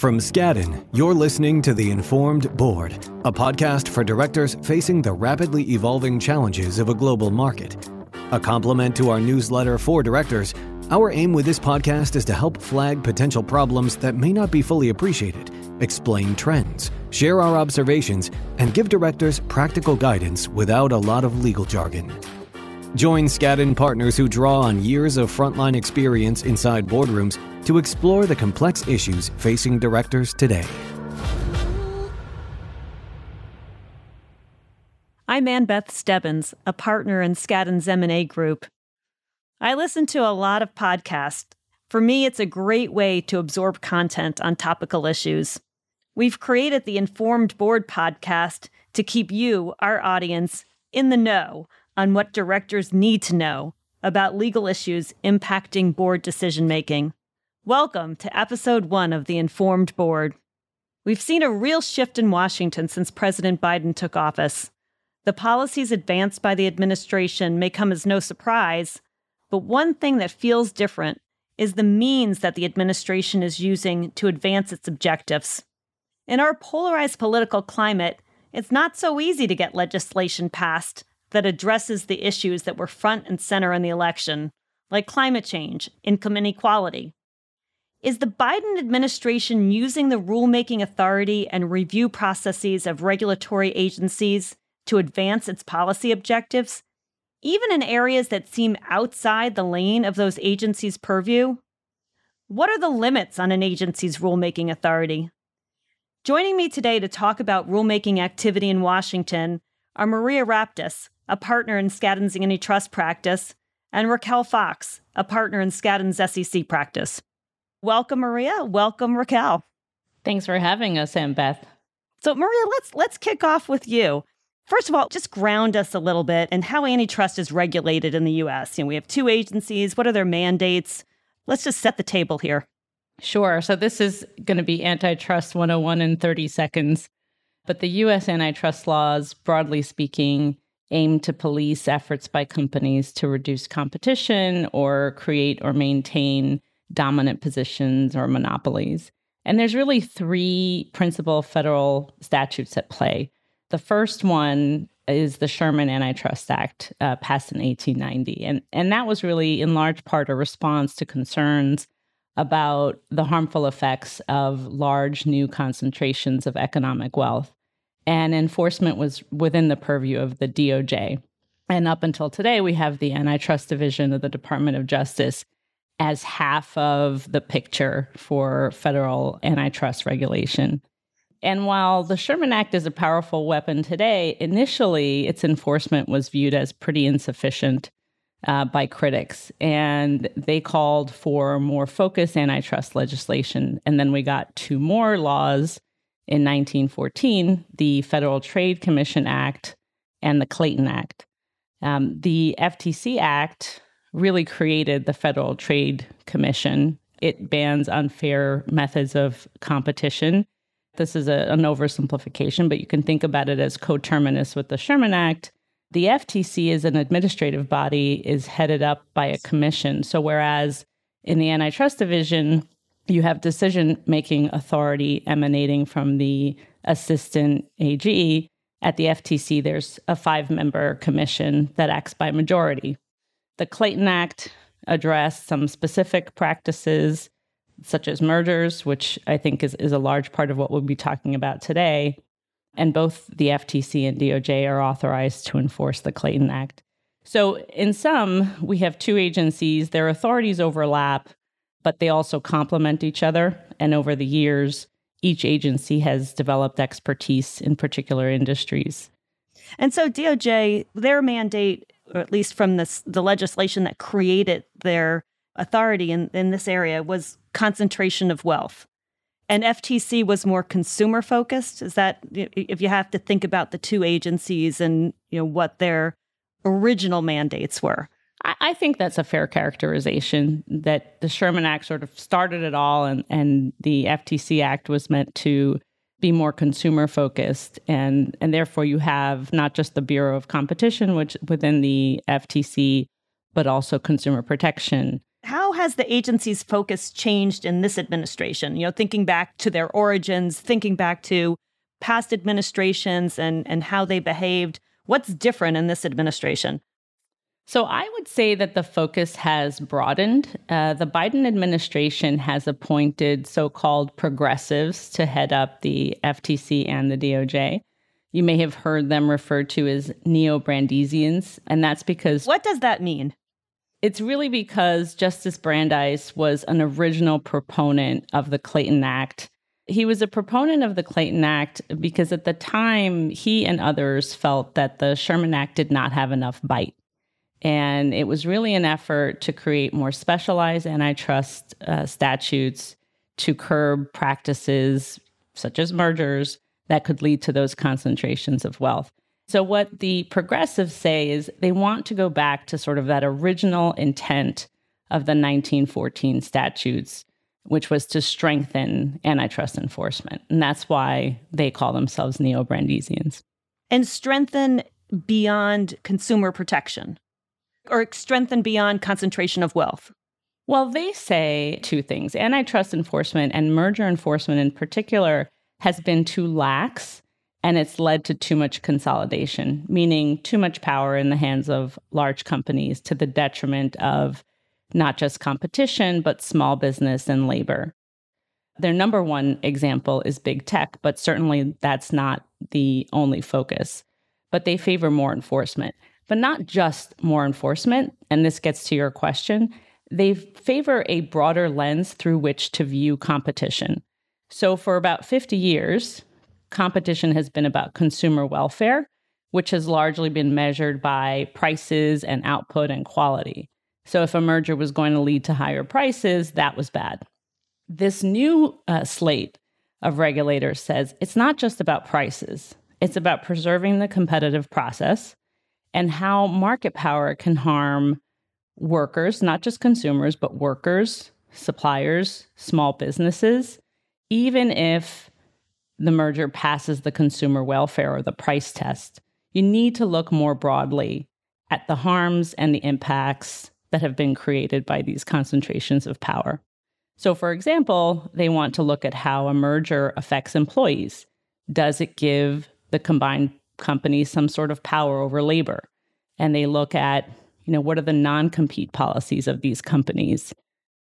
From Skadden, you're listening to The Informed Board, a podcast for directors facing the rapidly evolving challenges of a global market. A complement to our newsletter for directors, our aim with this podcast is to help flag potential problems that may not be fully appreciated, explain trends, share our observations, and give directors practical guidance without a lot of legal jargon. Join Skadden partners who draw on years of frontline experience inside boardrooms to explore the complex issues facing directors today. I'm Ann Beth Stebbins, a partner in Skadden's M&A Group. I listen to a lot of podcasts. For me, it's a great way to absorb content on topical issues. We've created the Informed Board podcast to keep you, our audience, in the know on what directors need to know about legal issues impacting board decision making. Welcome to episode one of the Informed Board. We've seen a real shift in Washington since President Biden took office. The policies advanced by the administration may come as no surprise, but one thing that feels different is the means that the administration is using to advance its objectives. In our polarized political climate, it's not so easy to get legislation passed that addresses the issues that were front and center in the election, like climate change, income inequality. Is the Biden administration using the rulemaking authority and review processes of regulatory agencies to advance its policy objectives, even in areas that seem outside the lane of those agencies' purview? What are the limits on an agency's rulemaking authority? Joining me today to talk about rulemaking activity in Washington are Maria Raptis, a partner in Skadden's antitrust practice, and Raquel Fox, a partner in Skadden's SEC practice. Welcome, Maria. Welcome, Raquel. Thanks for having us, Ann Beth. So, Maria, let's let's kick off with you. First of all, just ground us a little bit and how antitrust is regulated in the U.S. You know, we have two agencies. What are their mandates? Let's just set the table here. Sure. So this is going to be antitrust 101 in 30 seconds. But the U.S. antitrust laws, broadly speaking, aim to police efforts by companies to reduce competition or create or maintain dominant positions or monopolies. And there's really three principal federal statutes at play. The first one is the Sherman Antitrust Act, uh, passed in 1890. And, and that was really, in large part, a response to concerns about the harmful effects of large new concentrations of economic wealth and enforcement was within the purview of the DOJ. And up until today, we have the Antitrust Division of the Department of Justice as half of the picture for federal antitrust regulation. And while the Sherman Act is a powerful weapon today, initially its enforcement was viewed as pretty insufficient uh, by critics. And they called for more focused antitrust legislation. And then we got two more laws in 1914 the Federal Trade Commission Act and the Clayton Act. Um, the FTC Act really created the Federal Trade Commission. It bans unfair methods of competition. This is a, an oversimplification, but you can think about it as coterminous with the Sherman Act. The FTC, is an administrative body, is headed up by a commission. So, whereas in the antitrust division, you have decision making authority emanating from the assistant AG. At the FTC, there's a five member commission that acts by majority. The Clayton Act addressed some specific practices, such as mergers, which I think is, is a large part of what we'll be talking about today. And both the FTC and DOJ are authorized to enforce the Clayton Act. So, in sum, we have two agencies, their authorities overlap, but they also complement each other. And over the years, each agency has developed expertise in particular industries. And so DOJ, their mandate, or at least from this, the legislation that created their authority in, in this area, was concentration of wealth. And FTC was more consumer focused. Is that if you have to think about the two agencies and you know what their original mandates were? I think that's a fair characterization that the Sherman Act sort of started it all, and, and the FTC Act was meant to be more consumer focused. And, and therefore, you have not just the Bureau of Competition, which within the FTC, but also consumer protection. How has the agency's focus changed in this administration? You know, thinking back to their origins, thinking back to past administrations and, and how they behaved. What's different in this administration? So I would say that the focus has broadened. Uh, the Biden administration has appointed so called progressives to head up the FTC and the DOJ. You may have heard them referred to as neo Brandeisians, and that's because. What does that mean? It's really because Justice Brandeis was an original proponent of the Clayton Act. He was a proponent of the Clayton Act because at the time, he and others felt that the Sherman Act did not have enough bite. And it was really an effort to create more specialized antitrust uh, statutes to curb practices such as mergers that could lead to those concentrations of wealth. So, what the progressives say is they want to go back to sort of that original intent of the 1914 statutes, which was to strengthen antitrust enforcement. And that's why they call themselves neo Brandeisians. And strengthen beyond consumer protection or strengthen beyond concentration of wealth? Well, they say two things. Antitrust enforcement and merger enforcement in particular has been too lax and it's led to too much consolidation, meaning too much power in the hands of large companies to the detriment of not just competition, but small business and labor. Their number one example is big tech, but certainly that's not the only focus. But they favor more enforcement but not just more enforcement. And this gets to your question. They favor a broader lens through which to view competition. So, for about 50 years, competition has been about consumer welfare, which has largely been measured by prices and output and quality. So, if a merger was going to lead to higher prices, that was bad. This new uh, slate of regulators says it's not just about prices, it's about preserving the competitive process and how market power can harm workers, not just consumers, but workers, suppliers, small businesses, even if the merger passes the consumer welfare or the price test. You need to look more broadly at the harms and the impacts that have been created by these concentrations of power. So, for example, they want to look at how a merger affects employees. Does it give the combined companies some sort of power over labor. And they look at, you know, what are the non compete policies of these companies?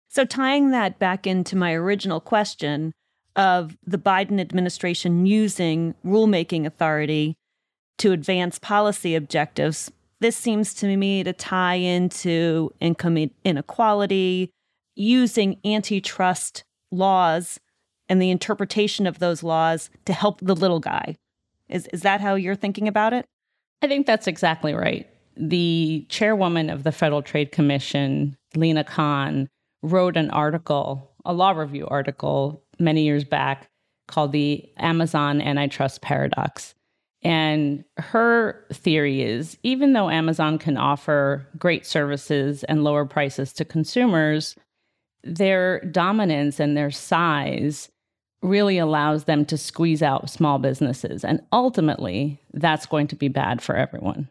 So, tying that back into my original question of the Biden administration using rulemaking authority to advance policy objectives, this seems to me to tie into income inequality, using antitrust laws and the interpretation of those laws to help the little guy. Is is that how you're thinking about it? I think that's exactly right. The chairwoman of the Federal Trade Commission, Lina Khan, wrote an article, a law review article many years back called the Amazon Antitrust Paradox. And her theory is even though Amazon can offer great services and lower prices to consumers, their dominance and their size really allows them to squeeze out small businesses. And ultimately, that's going to be bad for everyone.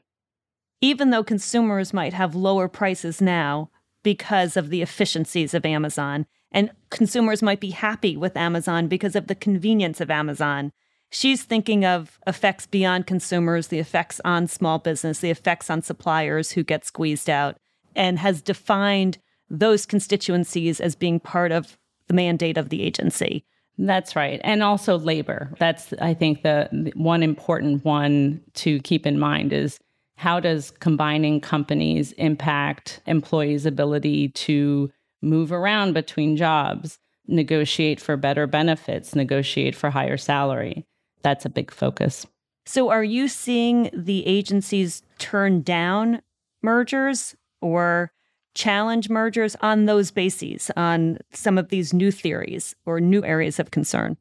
Even though consumers might have lower prices now because of the efficiencies of Amazon, and consumers might be happy with Amazon because of the convenience of Amazon. She's thinking of effects beyond consumers, the effects on small business, the effects on suppliers who get squeezed out, and has defined those constituencies as being part of the mandate of the agency. That's right. And also labor. That's, I think, the, one important one to keep in mind is how does combining companies impact employees' ability to move around between jobs, negotiate for better benefits, negotiate for higher salary? That's a big focus. So, are you seeing the agencies turn down mergers or challenge mergers on those bases, on some of these new theories or new areas of concern?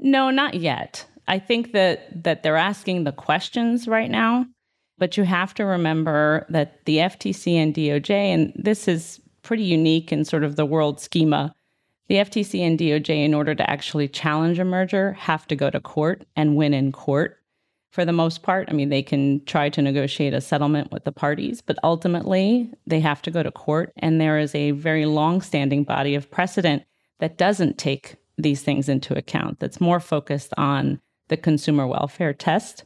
No, not yet. I think that that they're asking the questions right now, but you have to remember that the FTC and DOJ, and this is pretty unique in sort of the world schema. The FTC and DOJ, in order to actually challenge a merger, have to go to court and win in court. For the most part. I mean, they can try to negotiate a settlement with the parties, but ultimately they have to go to court. And there is a very long standing body of precedent that doesn't take these things into account, that's more focused on the consumer welfare test.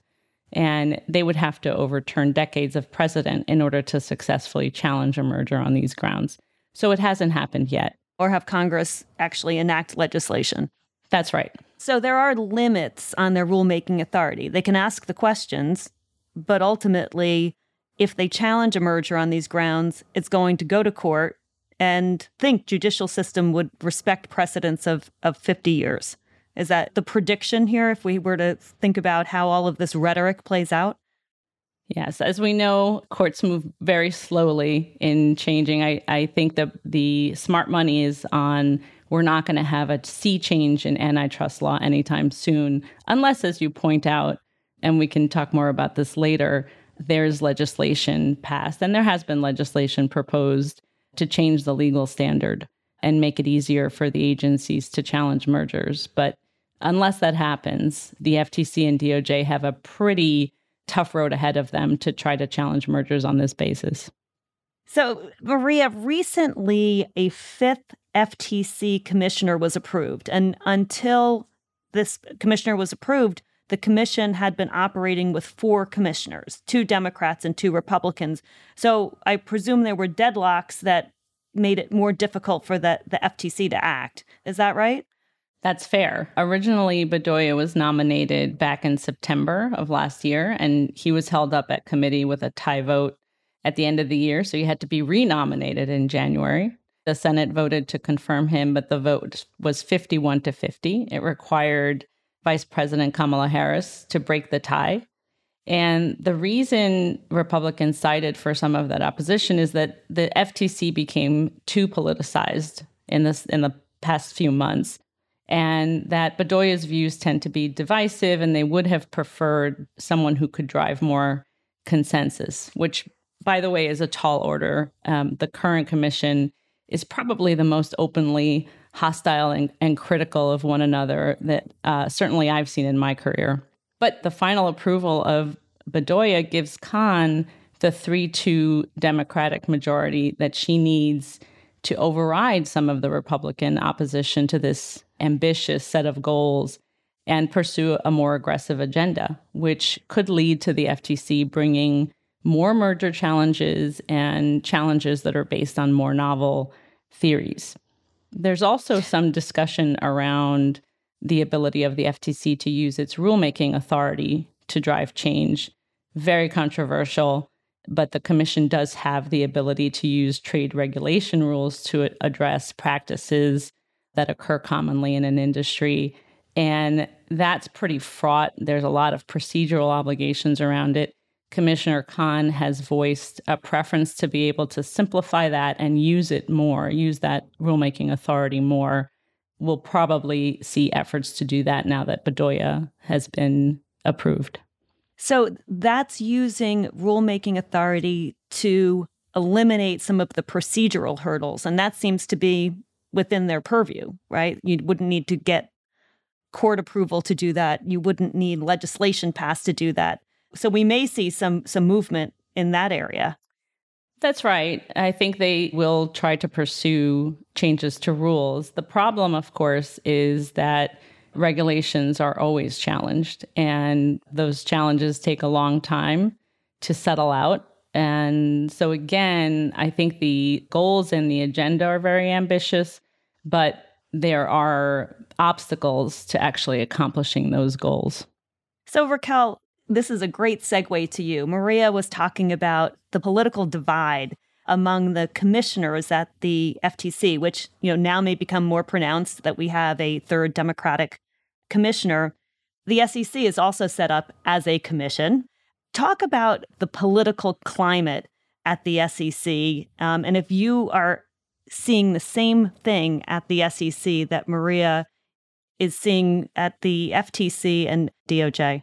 And they would have to overturn decades of precedent in order to successfully challenge a merger on these grounds. So it hasn't happened yet. Or have Congress actually enact legislation. That's right. So there are limits on their rulemaking authority. They can ask the questions, but ultimately, if they challenge a merger on these grounds, it's going to go to court and think judicial system would respect precedents of, of 50 years. Is that the prediction here if we were to think about how all of this rhetoric plays out? Yes, as we know, courts move very slowly in changing. I, I think that the smart money is on we're not going to have a sea change in antitrust law anytime soon, unless, as you point out, and we can talk more about this later, there's legislation passed, and there has been legislation proposed to change the legal standard and make it easier for the agencies to challenge mergers. But unless that happens, the FTC and DOJ have a pretty tough road ahead of them to try to challenge mergers on this basis. So, Maria, recently a fifth FTC commissioner was approved. And until this commissioner was approved, the commission had been operating with four commissioners, two Democrats and two Republicans. So I presume there were deadlocks that made it more difficult for the, the FTC to act. Is that right? That's fair. Originally, Bedoya was nominated back in September of last year, and he was held up at committee with a tie vote at the end of the year. So he had to be renominated in January. The Senate voted to confirm him, but the vote was 51 to 50. It required Vice President Kamala Harris to break the tie. And the reason Republicans cited for some of that opposition is that the FTC became too politicized in this in the past few months. And that Bedoya's views tend to be divisive, and they would have preferred someone who could drive more consensus, which, by the way, is a tall order. Um, the current commission is probably the most openly hostile and, and critical of one another that uh, certainly I've seen in my career. But the final approval of Bedoya gives Khan the 3 2 Democratic majority that she needs to override some of the Republican opposition to this ambitious set of goals and pursue a more aggressive agenda, which could lead to the FTC bringing more merger challenges and challenges that are based on more novel theories. There's also some discussion around the ability of the FTC to use its rulemaking authority to drive change. Very controversial, but the Commission does have the ability to use trade regulation rules to address practices that occur commonly in an industry. And that's pretty fraught. There's a lot of procedural obligations around it. Commissioner Khan has voiced a preference to be able to simplify that and use it more, use that rulemaking authority more. We'll probably see efforts to do that now that Bedoya has been approved. So that's using rulemaking authority to eliminate some of the procedural hurdles. And that seems to be within their purview, right? You wouldn't need to get court approval to do that. You wouldn't need legislation passed to do that. So we may see some some movement in that area. That's right. I think they will try to pursue changes to rules. The problem, of course, is that regulations are always challenged, and those challenges take a long time to settle out. And so, again, I think the goals and the agenda are very ambitious, but there are obstacles to actually accomplishing those goals. So, Raquel, this is a great segue to you. Maria was talking about the political divide among the commissioners at the FTC, which you know now may become more pronounced that we have a third Democratic commissioner. The SEC is also set up as a commission. Talk about the political climate at the SEC, um, and if you are seeing the same thing at the SEC that Maria is seeing at the FTC and DOJ.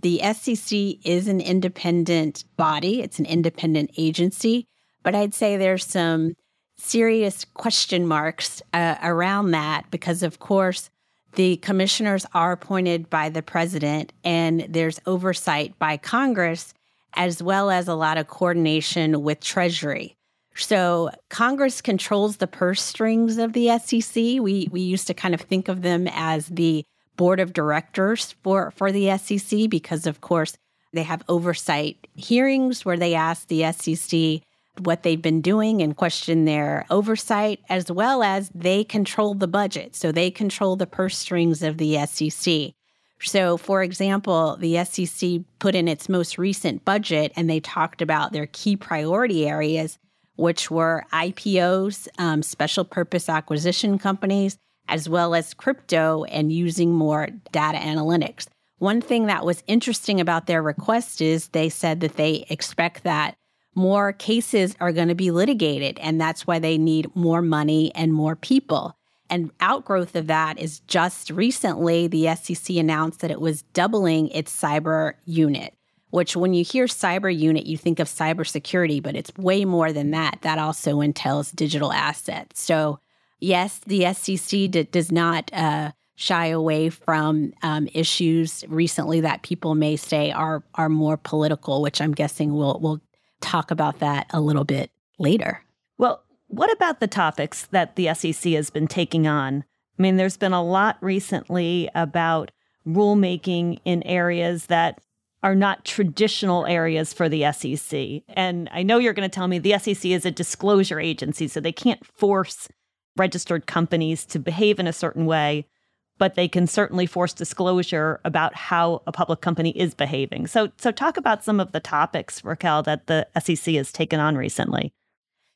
The SEC is an independent body, it's an independent agency, but I'd say there's some serious question marks uh, around that because, of course, the commissioners are appointed by the president, and there's oversight by Congress, as well as a lot of coordination with Treasury. So Congress controls the purse strings of the SEC. We we used to kind of think of them as the board of directors for for the SEC because of course they have oversight hearings where they ask the SEC what they've been doing and question their oversight, as well as they control the budget. So they control the purse strings of the SEC. So, for example, the SEC put in its most recent budget and they talked about their key priority areas, which were IPOs, um, special purpose acquisition companies, as well as crypto and using more data analytics. One thing that was interesting about their request is they said that they expect that more cases are going to be litigated, and that's why they need more money and more people. And outgrowth of that is just recently the SEC announced that it was doubling its cyber unit, which when you hear cyber unit, you think of cybersecurity, but it's way more than that. That also entails digital assets. So, yes, the SEC does not uh, shy away from um, issues recently that people may say are are more political, which I'm guessing we'll we'll talk about that a little bit later. Well, what about the topics that the SEC has been taking on? I mean, there's been a lot recently about rulemaking in areas that are not traditional areas for the SEC. And I know you're going to tell me the SEC is a disclosure agency, so they can't force registered companies to behave in a certain way, but they can certainly force disclosure about how a public company is behaving. So, so talk about some of the topics, Raquel, that the SEC has taken on recently.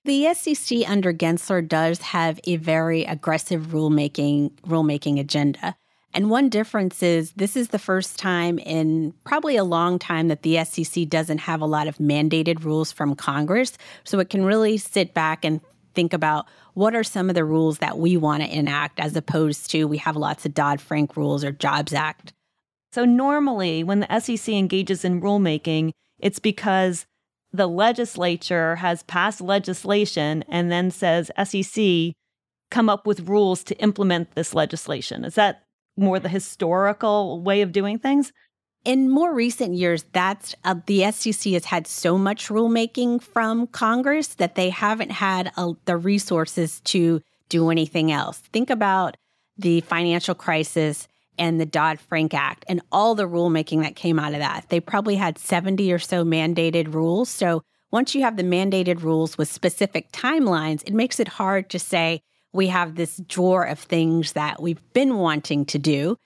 The SEC under Gensler does have a very aggressive rulemaking rulemaking agenda. And one difference is this is the first time in probably a long time that the SEC doesn't have a lot of mandated rules from Congress. So it can really sit back and think about what are some of the rules that we want to enact as opposed to we have lots of Dodd Frank rules or Jobs Act. So normally when the SEC engages in rulemaking, it's because the legislature has passed legislation and then says, SEC, come up with rules to implement this legislation. Is that more the historical way of doing things? In more recent years, that's uh, the SEC has had so much rulemaking from Congress that they haven't had uh, the resources to do anything else. Think about the financial crisis and the Dodd Frank Act and all the rulemaking that came out of that. They probably had 70 or so mandated rules. So once you have the mandated rules with specific timelines, it makes it hard to say we have this drawer of things that we've been wanting to do.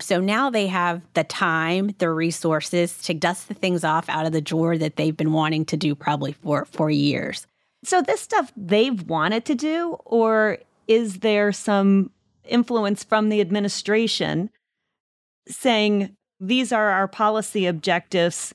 So now they have the time, the resources to dust the things off out of the drawer that they've been wanting to do probably for for years. So this stuff they've wanted to do or is there some influence from the administration saying these are our policy objectives.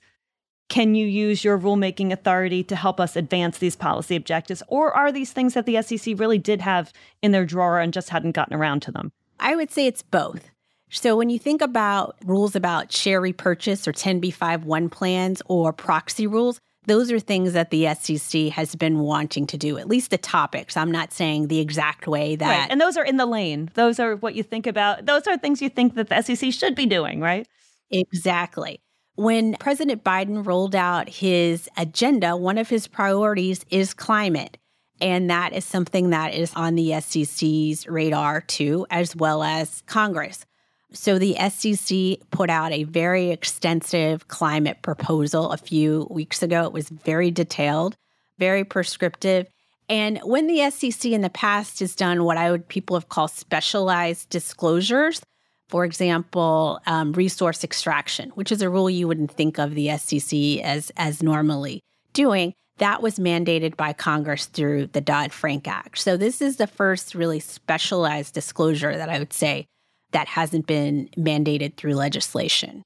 Can you use your rulemaking authority to help us advance these policy objectives? Or are these things that the SEC really did have in their drawer and just hadn't gotten around to them? I would say it's both. So when you think about rules about share repurchase or 10b5-1 plans or proxy rules, those are things that the SEC has been wanting to do, at least the topics. I'm not saying the exact way that. Right. And those are in the lane. Those are what you think about. Those are things you think that the SEC should be doing, right? Exactly. When President Biden rolled out his agenda, one of his priorities is climate. And that is something that is on the SEC's radar too, as well as Congress. So the SEC put out a very extensive climate proposal a few weeks ago. It was very detailed, very prescriptive. And when the SEC in the past has done what I would people have called specialized disclosures, for example, um, resource extraction, which is a rule you wouldn't think of the SEC as as normally doing, that was mandated by Congress through the Dodd Frank Act. So this is the first really specialized disclosure that I would say that hasn't been mandated through legislation.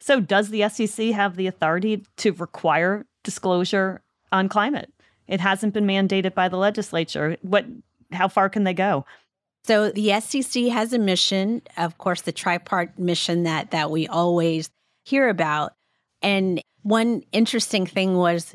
So, does the SEC have the authority to require disclosure on climate? It hasn't been mandated by the legislature. What? How far can they go? So the SEC has a mission, of course, the tripart mission that that we always hear about. And one interesting thing was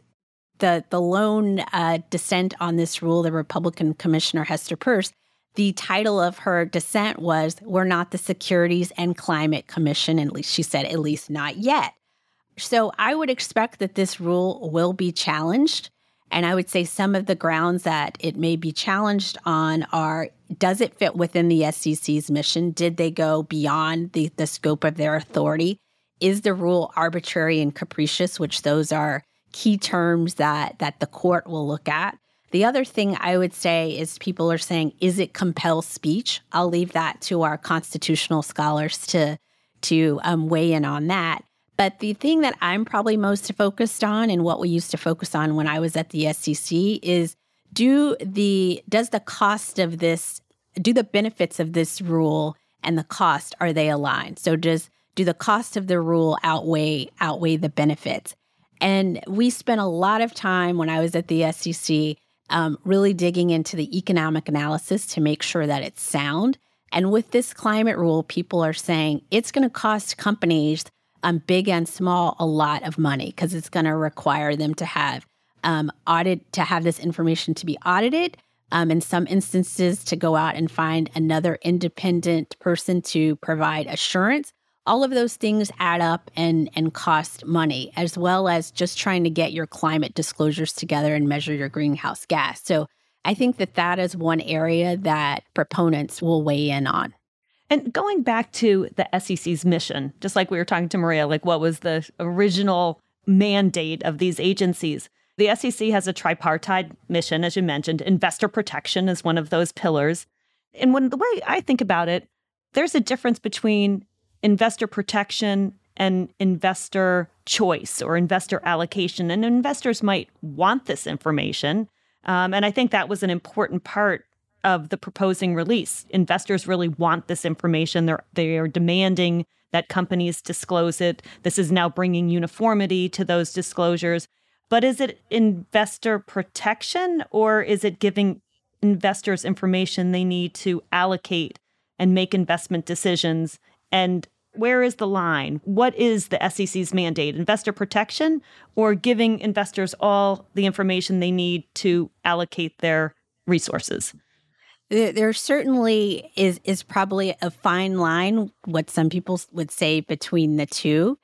the the lone uh, dissent on this rule, the Republican Commissioner Hester Peirce the title of her dissent was We're not the Securities and Climate Commission. At least she said, at least not yet. So I would expect that this rule will be challenged. And I would say some of the grounds that it may be challenged on are does it fit within the SEC's mission? Did they go beyond the, the scope of their authority? Is the rule arbitrary and capricious, which those are key terms that, that the court will look at? The other thing I would say is people are saying, is it compel speech? I'll leave that to our constitutional scholars to to um, weigh in on that. But the thing that I'm probably most focused on, and what we used to focus on when I was at the SEC, is do the does the cost of this, do the benefits of this rule and the cost are they aligned? So does do the cost of the rule outweigh outweigh the benefits? And we spent a lot of time when I was at the SEC um, really digging into the economic analysis to make sure that it's sound. And with this climate rule, people are saying it's going to cost companies, um, big and small, a lot of money because it's going to require them to have um, audit to have this information to be audited. Um, in some instances, to go out and find another independent person to provide assurance all of those things add up and and cost money as well as just trying to get your climate disclosures together and measure your greenhouse gas. So i think that that is one area that proponents will weigh in on. And going back to the sec's mission just like we were talking to maria like what was the original mandate of these agencies? The sec has a tripartite mission as you mentioned. Investor protection is one of those pillars. And when the way i think about it there's a difference between investor protection and investor choice or investor allocation. And investors might want this information. Um, and I think that was an important part of the proposing release. Investors really want this information. They're they are demanding that companies disclose it. This is now bringing uniformity to those disclosures. But is it investor protection or is it giving investors information they need to allocate and make investment decisions and where is the line? What is the SEC's mandate? Investor protection or giving investors all the information they need to allocate their resources? There certainly is is probably a fine line, what some people would say between the two.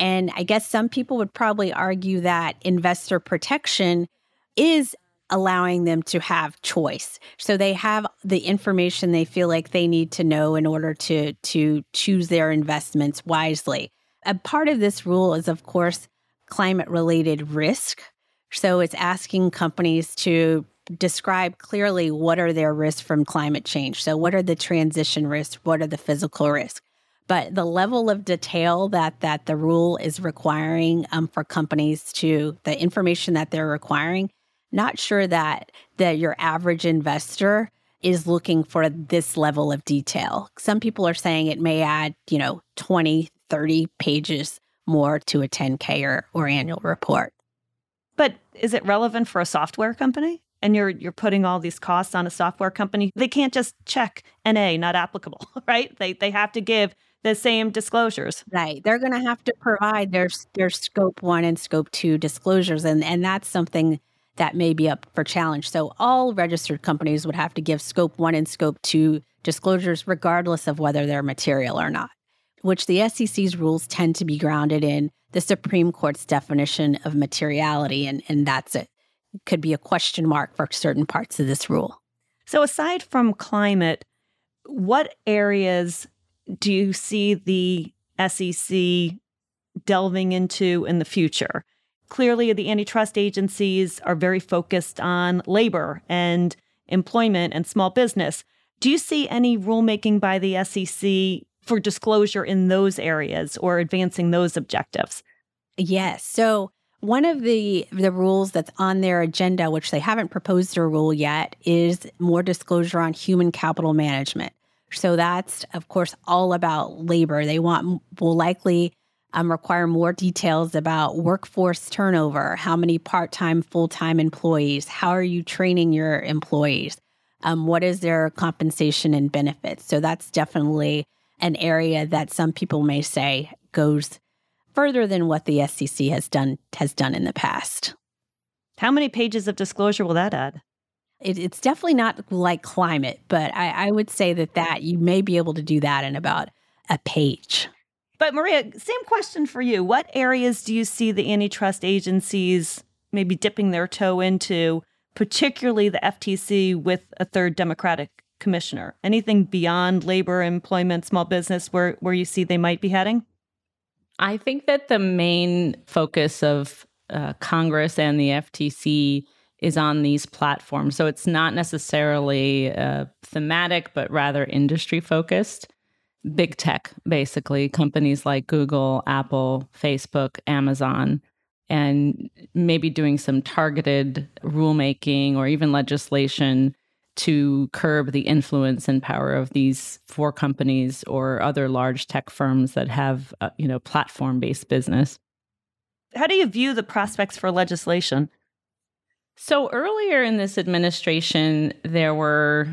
And I guess some people would probably argue that investor protection is allowing them to have choice. So they have the information they feel like they need to know in order to to choose their investments wisely. A part of this rule is of course climate related risk. So it's asking companies to describe clearly what are their risks from climate change. So what are the transition risks? What are the physical risks? But the level of detail that that the rule is requiring um, for companies to the information that they're requiring not sure that that your average investor is looking for this level of detail. Some people are saying it may add, you know, 20, 30 pages more to a 10K or, or annual report. But is it relevant for a software company? And you're you're putting all these costs on a software company. They can't just check NA not applicable, right? They they have to give the same disclosures. Right. They're going to have to provide their their scope 1 and scope 2 disclosures and and that's something that may be up for challenge. So all registered companies would have to give scope one and scope two disclosures, regardless of whether they're material or not, which the SEC's rules tend to be grounded in the Supreme Court's definition of materiality. And, and that's it. it could be a question mark for certain parts of this rule. So, aside from climate, what areas do you see the SEC delving into in the future? Clearly the antitrust agencies are very focused on labor and employment and small business. Do you see any rulemaking by the SEC for disclosure in those areas or advancing those objectives? Yes. So one of the the rules that's on their agenda, which they haven't proposed a rule yet, is more disclosure on human capital management. So that's of course all about labor. They want will likely um, require more details about workforce turnover, how many part time, full time employees, how are you training your employees, um, what is their compensation and benefits. So that's definitely an area that some people may say goes further than what the SEC has done has done in the past. How many pages of disclosure will that add? it, it's definitely not like climate, but I, I would say that that you may be able to do that in about a page. But Maria, same question for you. What areas do you see the antitrust agencies maybe dipping their toe into, particularly the FTC with a third Democratic commissioner? Anything beyond labor, employment, small business where, where you see they might be heading? I think that the main focus of uh, Congress and the FTC is on these platforms. So it's not necessarily uh, thematic, but rather industry focused. Big tech, basically, companies like Google, Apple, Facebook, Amazon, and maybe doing some targeted rulemaking or even legislation to curb the influence and power of these four companies or other large tech firms that have, uh, you know, platform-based business. How do you view the prospects for legislation? So earlier in this administration, there were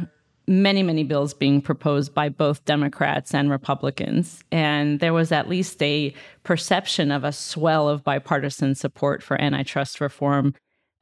many, many bills being proposed by both Democrats and Republicans. And there was at least a perception of a swell of bipartisan support for antitrust reform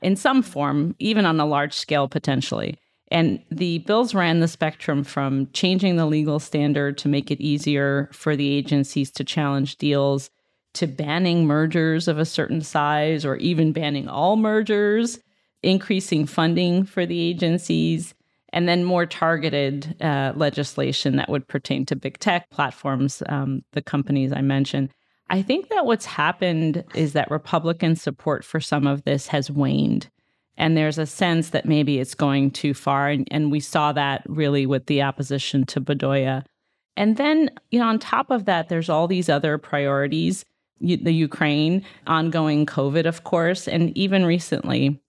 in some form, even on a large scale potentially. And the bills ran the spectrum from changing the legal standard to make it easier for the agencies to challenge deals to banning mergers of a certain size or even banning all mergers, increasing funding for the agencies, and then more targeted uh, legislation that would pertain to big tech platforms, um, the companies I mentioned. I think that what's happened is that Republican support for some of this has waned. And there's a sense that maybe it's going too far. And, and we saw that really with the opposition to Bedoya. And then, you know, on top of that, there's all these other priorities the Ukraine, ongoing COVID, of course, and even recently,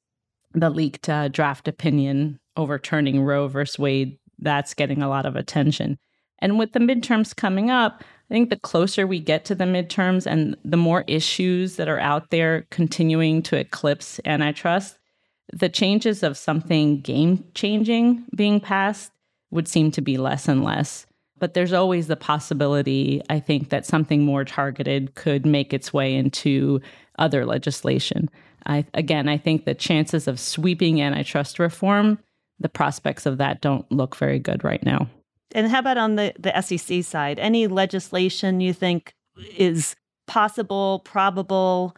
the leaked uh, draft opinion overturning Roe versus Wade. That's getting a lot of attention. And with the midterms coming up, I think the closer we get to the midterms and the more issues that are out there continuing to eclipse antitrust, the changes of something game changing being passed would seem to be less and less. But there's always the possibility, I think, that something more targeted could make its way into other legislation. I, again, I think the chances of sweeping antitrust reform, the prospects of that don't look very good right now. And how about on the, the SEC side? Any legislation you think is possible, probable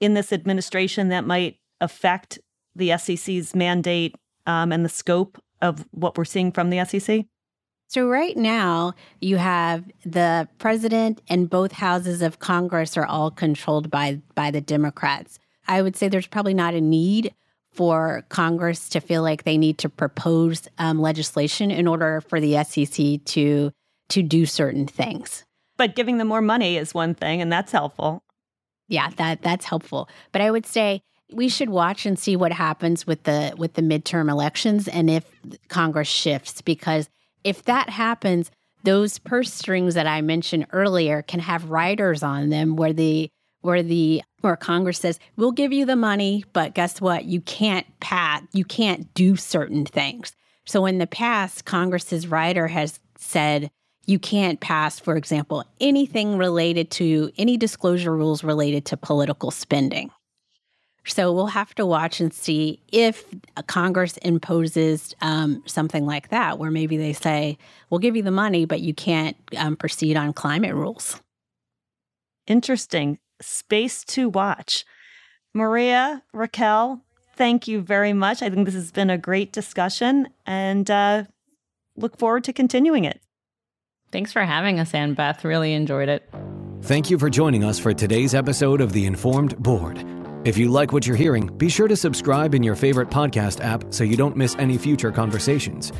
in this administration that might affect the SEC's mandate um, and the scope of what we're seeing from the SEC? So, right now, you have the president and both houses of Congress are all controlled by, by the Democrats. I would say there's probably not a need for Congress to feel like they need to propose um, legislation in order for the SEC to to do certain things. But giving them more money is one thing, and that's helpful. Yeah, that that's helpful. But I would say we should watch and see what happens with the with the midterm elections and if Congress shifts because if that happens those purse strings that I mentioned earlier can have riders on them where the where the where Congress says we'll give you the money but guess what you can't pat you can't do certain things. So in the past Congress's rider has said you can't pass for example anything related to any disclosure rules related to political spending. So we'll have to watch and see if Congress imposes um, something like that, where maybe they say, we'll give you the money, but you can't um, proceed on climate rules. Interesting. Space to watch. Maria, Raquel, thank you very much. I think this has been a great discussion and uh, look forward to continuing it. Thanks for having us, Ann Beth. Really enjoyed it. Thank you for joining us for today's episode of The Informed Board. If you like what you're hearing, be sure to subscribe in your favorite podcast app so you don't miss any future conversations.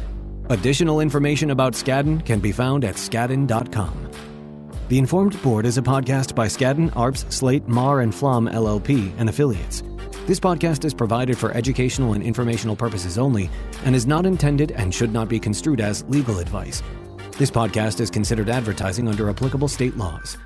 Additional information about Skadden can be found at skadden.com. The Informed Board is a podcast by Skadden, Arps, Slate, Meagher, and Flom LLP and affiliates. This podcast is provided for educational and informational purposes only and is not intended and should not be construed as legal advice. This podcast is considered advertising under applicable state laws.